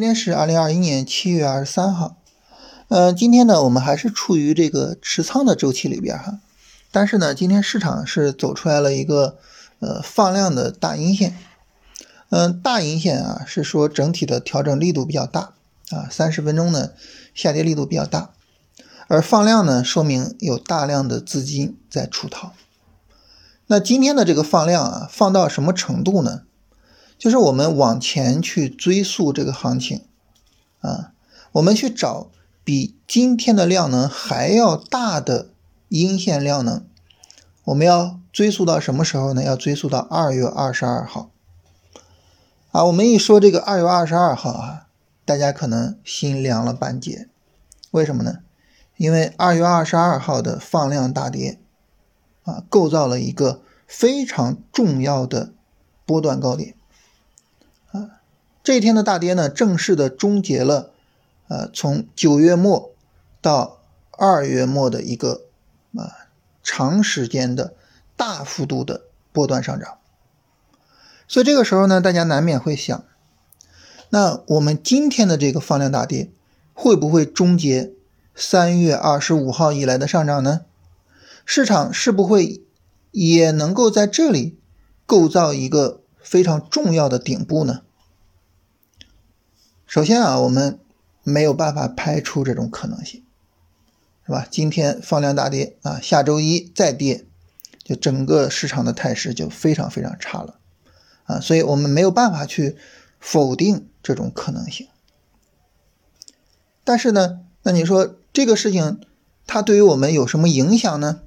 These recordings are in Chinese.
今天是二零二一年七月二十三号，呃，今天呢，我们还是处于这个持仓的周期里边哈，但是呢，今天市场是走出来了一个呃放量的大阴线，嗯，大阴线啊是说整体的调整力度比较大。啊，三十分钟呢下跌力度比较大，而放量呢说明有大量的资金在出逃，那今天的这个放量啊放到什么程度呢？就是我们往前去追溯这个行情，啊，我们去找比今天的量能还要大的阴线量能，我们要追溯到什么时候呢？要追溯到二月二十二号。啊，我们一说这个二月二十二号啊，大家可能心凉了半截，为什么呢？因为二月二十二号的放量大跌，啊，构造了一个非常重要的波段高点。这一天的大跌呢，正式的终结了，呃，从九月末到二月末的一个啊长时间的大幅度的波段上涨。所以这个时候呢，大家难免会想，那我们今天的这个放量大跌，会不会终结三月二十五号以来的上涨呢？市场是不会也能够在这里构造一个非常重要的顶部呢？首先啊，我们没有办法排除这种可能性，是吧？今天放量大跌啊，下周一再跌，就整个市场的态势就非常非常差了啊，所以我们没有办法去否定这种可能性。但是呢，那你说这个事情它对于我们有什么影响呢？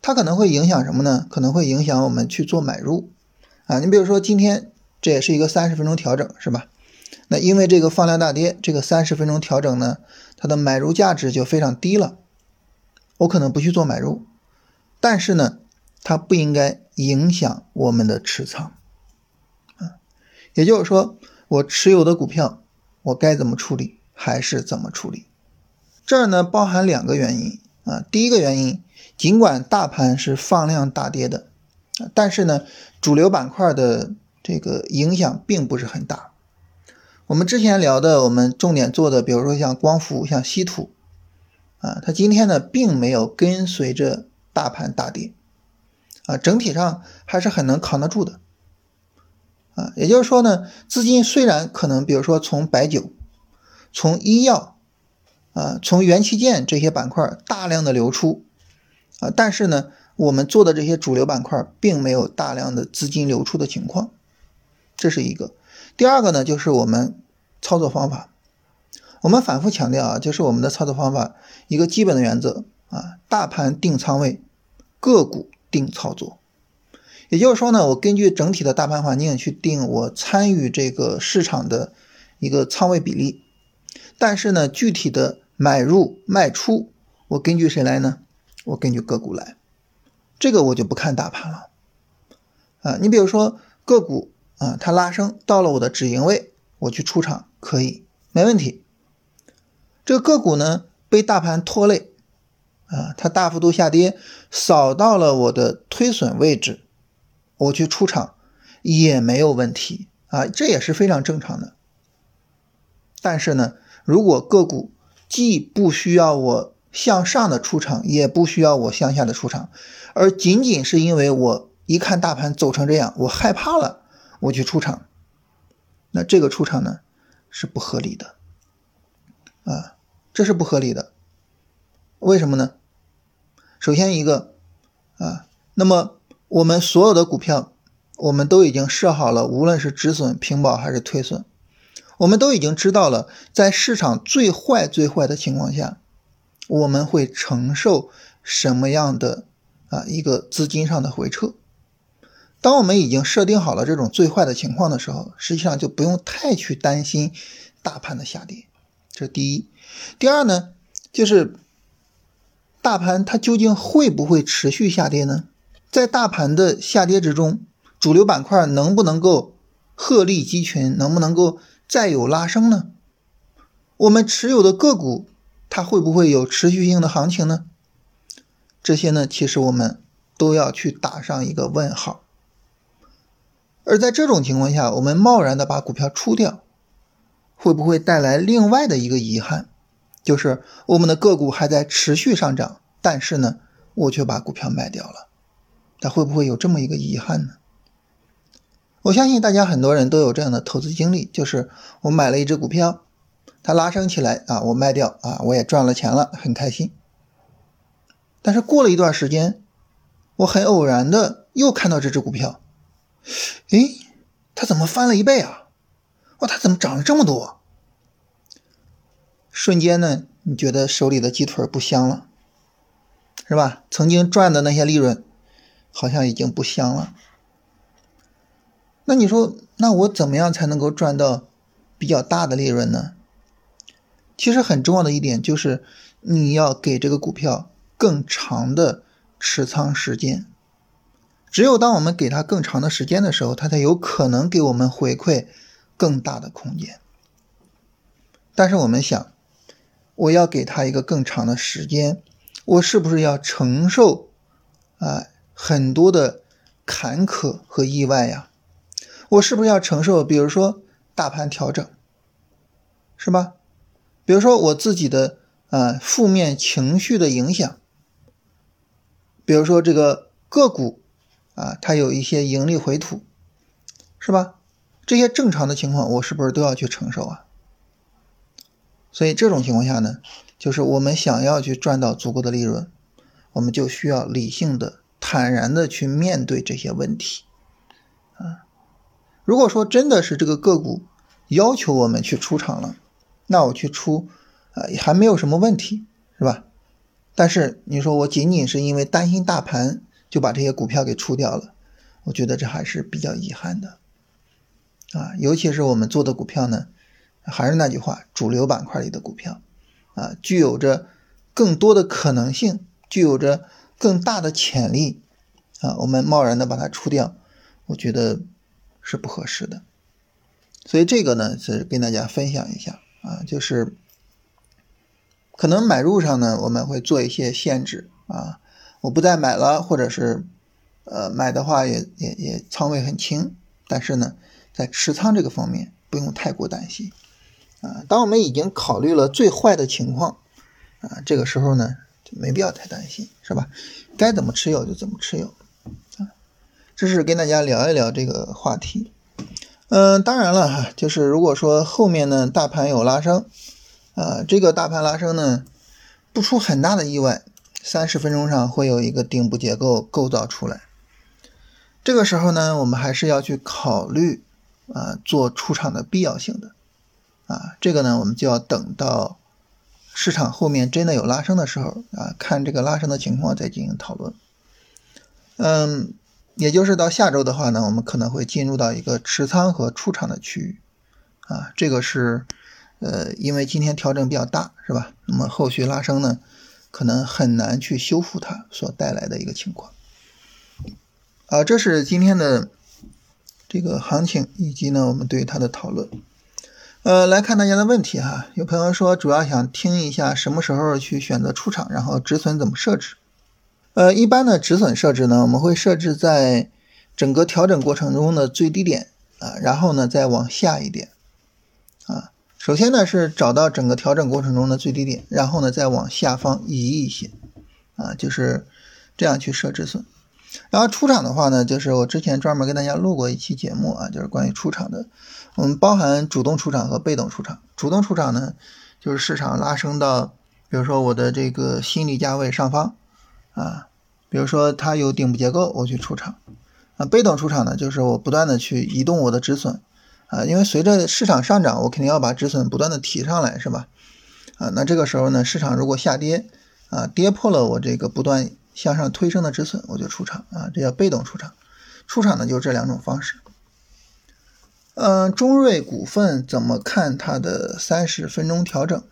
它可能会影响什么呢？可能会影响我们去做买入啊。你比如说今天。这也是一个三十分钟调整，是吧？那因为这个放量大跌，这个三十分钟调整呢，它的买入价值就非常低了。我可能不去做买入，但是呢，它不应该影响我们的持仓。啊，也就是说，我持有的股票，我该怎么处理还是怎么处理。这儿呢，包含两个原因啊。第一个原因，尽管大盘是放量大跌的，但是呢，主流板块的。这个影响并不是很大。我们之前聊的，我们重点做的，比如说像光伏、像稀土，啊，它今天呢并没有跟随着大盘大跌，啊，整体上还是很能扛得住的，啊，也就是说呢，资金虽然可能，比如说从白酒、从医药，啊，从元器件这些板块大量的流出，啊，但是呢，我们做的这些主流板块并没有大量的资金流出的情况。这是一个，第二个呢，就是我们操作方法。我们反复强调啊，就是我们的操作方法一个基本的原则啊，大盘定仓位，个股定操作。也就是说呢，我根据整体的大盘环境去定我参与这个市场的一个仓位比例。但是呢，具体的买入卖出，我根据谁来呢？我根据个股来。这个我就不看大盘了啊。你比如说个股。啊，它拉升到了我的止盈位，我去出场可以，没问题。这个个股呢被大盘拖累，啊，它大幅度下跌，扫到了我的推损位置，我去出场也没有问题啊，这也是非常正常的。但是呢，如果个股既不需要我向上的出场，也不需要我向下的出场，而仅仅是因为我一看大盘走成这样，我害怕了。我去出场，那这个出场呢是不合理的，啊，这是不合理的。为什么呢？首先一个啊，那么我们所有的股票，我们都已经设好了，无论是止损、平保还是退损，我们都已经知道了，在市场最坏最坏的情况下，我们会承受什么样的啊一个资金上的回撤。当我们已经设定好了这种最坏的情况的时候，实际上就不用太去担心大盘的下跌。这是第一。第二呢，就是大盘它究竟会不会持续下跌呢？在大盘的下跌之中，主流板块能不能够鹤立鸡群，能不能够再有拉升呢？我们持有的个股它会不会有持续性的行情呢？这些呢，其实我们都要去打上一个问号。而在这种情况下，我们贸然的把股票出掉，会不会带来另外的一个遗憾，就是我们的个股还在持续上涨，但是呢，我却把股票卖掉了，它会不会有这么一个遗憾呢？我相信大家很多人都有这样的投资经历，就是我买了一只股票，它拉升起来啊，我卖掉啊，我也赚了钱了，很开心。但是过了一段时间，我很偶然的又看到这只股票，诶，它怎么翻了一倍啊？哇，它怎么涨了这么多？瞬间呢，你觉得手里的鸡腿不香了，是吧？曾经赚的那些利润，好像已经不香了。那你说，那我怎么样才能够赚到比较大的利润呢？其实很重要的一点就是，你要给这个股票更长的持仓时间。只有当我们给他更长的时间的时候，他才有可能给我们回馈更大的空间。但是我们想，我要给他一个更长的时间，我是不是要承受啊很多的坎坷和意外呀？我是不是要承受，比如说大盘调整，是吧？比如说我自己的啊负面情绪的影响，比如说这个个股啊，它有一些盈利回吐，是吧？这些正常的情况，我是不是都要去承受啊？所以这种情况下呢，就是我们想要去赚到足够的利润，我们就需要理性的、坦然的去面对这些问题，啊。如果说真的是这个个股要求我们去出场了，那我去出，呃，还没有什么问题，是吧？但是你说我仅仅是因为担心大盘就把这些股票给出掉了，我觉得这还是比较遗憾的，啊，尤其是我们做的股票呢，还是那句话，主流板块里的股票，啊，具有着更多的可能性，具有着更大的潜力，啊，我们贸然的把它出掉，我觉得。是不合适的，所以这个呢是跟大家分享一下啊，就是可能买入上呢我们会做一些限制啊，我不再买了，或者是呃买的话也也也仓位很轻，但是呢在持仓这个方面不用太过担心啊。当我们已经考虑了最坏的情况啊，这个时候呢就没必要太担心，是吧？该怎么持有就怎么持有。这是跟大家聊一聊这个话题，嗯，当然了哈，就是如果说后面呢大盘有拉升，啊，这个大盘拉升呢不出很大的意外，三十分钟上会有一个顶部结构构造出来，这个时候呢，我们还是要去考虑啊做出场的必要性的，啊，这个呢我们就要等到市场后面真的有拉升的时候啊，看这个拉升的情况再进行讨论，嗯。也就是到下周的话呢，我们可能会进入到一个持仓和出场的区域，啊，这个是，呃，因为今天调整比较大，是吧？那么后续拉升呢，可能很难去修复它所带来的一个情况，啊，这是今天的这个行情以及呢我们对它的讨论，呃，来看大家的问题哈，有朋友说主要想听一下什么时候去选择出场，然后止损怎么设置。呃，一般的止损设置呢，我们会设置在整个调整过程中的最低点啊，然后呢再往下一点啊。首先呢是找到整个调整过程中的最低点，然后呢再往下方移一些啊，就是这样去设止损。然后出场的话呢，就是我之前专门跟大家录过一期节目啊，就是关于出场的，我们包含主动出场和被动出场。主动出场呢，就是市场拉升到，比如说我的这个心理价位上方啊。比如说它有顶部结构，我去出场，啊，被动出场呢，就是我不断的去移动我的止损，啊，因为随着市场上涨，我肯定要把止损不断的提上来，是吧？啊，那这个时候呢，市场如果下跌，啊，跌破了我这个不断向上推升的止损，我就出场，啊，这叫被动出场。出场呢，就是这两种方式。嗯，中瑞股份怎么看它的三十分钟调整？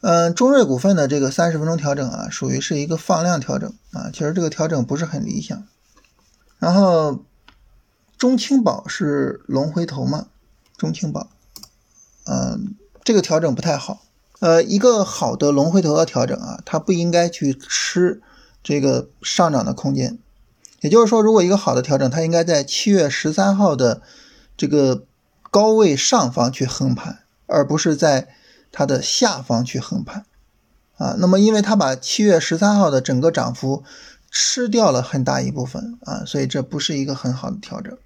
嗯，中瑞股份的这个三十分钟调整啊，属于是一个放量调整啊，其实这个调整不是很理想。然后中青宝是龙回头吗？中青宝，嗯，这个调整不太好。呃，一个好的龙回头的调整啊，它不应该去吃这个上涨的空间。也就是说，如果一个好的调整，它应该在七月十三号的这个高位上方去横盘，而不是在它的下方去横盘啊。那么，因为它把七月十三号的整个涨幅吃掉了很大一部分啊，所以这不是一个很好的调整。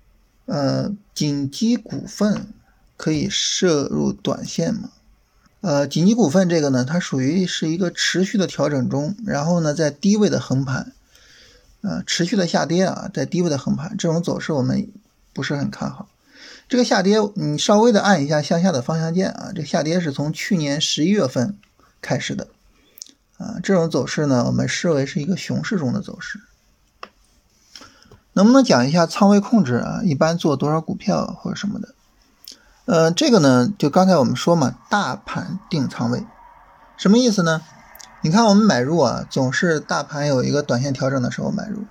呃，锦基股份可以摄入短线吗？呃，锦基股份这个呢，它属于是一个持续的调整中，然后呢，在低位的横盘，呃，持续的下跌啊，在低位的横盘，这种走势我们不是很看好。这个下跌，你稍微的按一下向下的方向键啊，这下跌是从去年十一月份开始的啊，这种走势呢，我们视为是一个熊市中的走势。能不能讲一下仓位控制啊？一般做多少股票或者什么的？呃，这个呢，就刚才我们说嘛，大盘定仓位，什么意思呢？你看我们买入啊，总是大盘有一个短线调整的时候买入，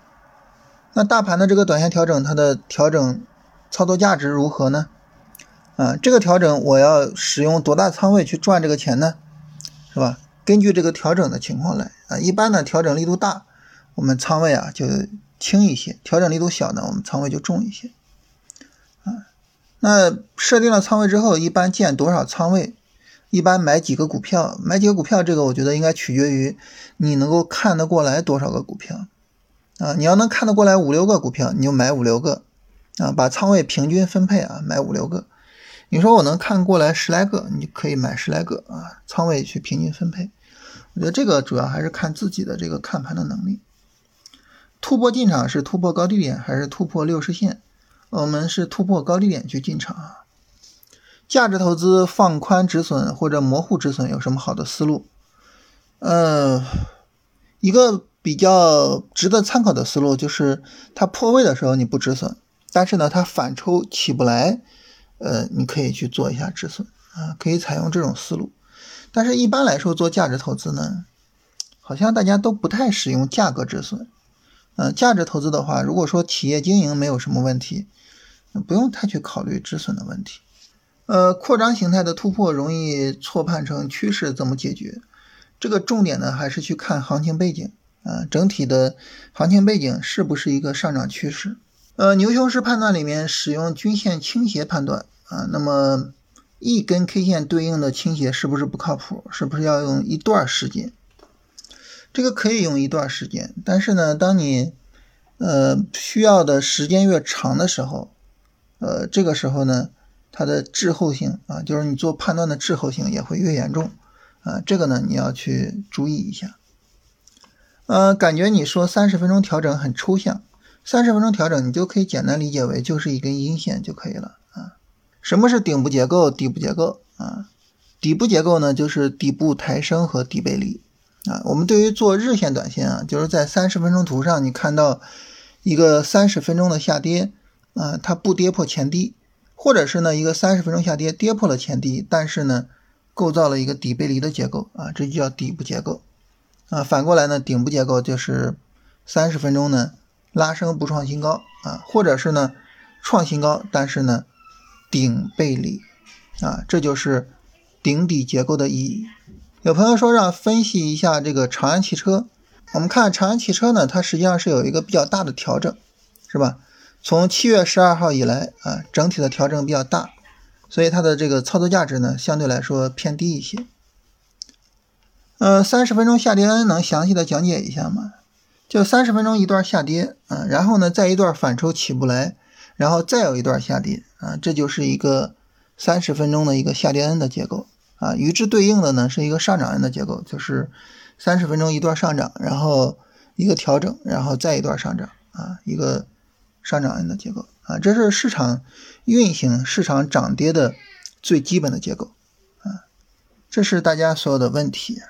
那大盘的这个短线调整，它的调整。操作价值如何呢？啊，这个调整我要使用多大仓位去赚这个钱呢？是吧？根据这个调整的情况来啊。一般呢，调整力度大，我们仓位啊就轻一些；调整力度小呢，我们仓位就重一些。啊，那设定了仓位之后，一般建多少仓位？一般买几个股票？买几个股票？这个我觉得应该取决于你能够看得过来多少个股票啊。你要能看得过来五六个股票，你就买五六个。啊，把仓位平均分配啊，买五六个。你说我能看过来十来个，你可以买十来个啊，仓位去平均分配。我觉得这个主要还是看自己的这个看盘的能力。突破进场是突破高低点还是突破六十线？我们是突破高低点去进场啊。价值投资放宽止损或者模糊止损有什么好的思路？呃，一个比较值得参考的思路就是它破位的时候你不止损。但是呢，它反抽起不来，呃，你可以去做一下止损啊，可以采用这种思路。但是，一般来说做价值投资呢，好像大家都不太使用价格止损。呃，价值投资的话，如果说企业经营没有什么问题，不用太去考虑止损的问题。呃，扩张形态的突破容易错判成趋势，怎么解决？这个重点呢，还是去看行情背景啊，整体的行情背景是不是一个上涨趋势？呃，牛熊市判断里面使用均线倾斜判断啊，那么一根 K 线对应的倾斜是不是不靠谱？是不是要用一段时间？这个可以用一段时间，但是呢，当你呃需要的时间越长的时候，呃，这个时候呢，它的滞后性啊，就是你做判断的滞后性也会越严重啊，这个呢你要去注意一下。呃，感觉你说三十分钟调整很抽象。三十分钟调整，你就可以简单理解为就是一根阴线就可以了啊。什么是顶部结构？底部结构啊，底部结构呢就是底部抬升和底背离啊。我们对于做日线短线啊，就是在三十分钟图上你看到一个三十分钟的下跌啊，它不跌破前低，或者是呢一个三十分钟下跌跌破了前低，但是呢构造了一个底背离的结构啊，这就叫底部结构啊。反过来呢，顶部结构就是三十分钟呢。拉升不创新高啊，或者是呢创新高，但是呢顶背离啊，这就是顶底结构的意义。有朋友说让分析一下这个长安汽车，我们看长安汽车呢，它实际上是有一个比较大的调整，是吧？从七月十二号以来啊，整体的调整比较大，所以它的这个操作价值呢相对来说偏低一些。呃，三十分钟下跌能详细的讲解一下吗？就三十分钟一段下跌，啊，然后呢再一段反抽起不来，然后再有一段下跌，啊，这就是一个三十分钟的一个下跌 N 的结构，啊，与之对应的呢是一个上涨 N 的结构，就是三十分钟一段上涨，然后一个调整，然后再一段上涨，啊，一个上涨 N 的结构，啊，这是市场运行、市场涨跌的最基本的结构，啊，这是大家所有的问题。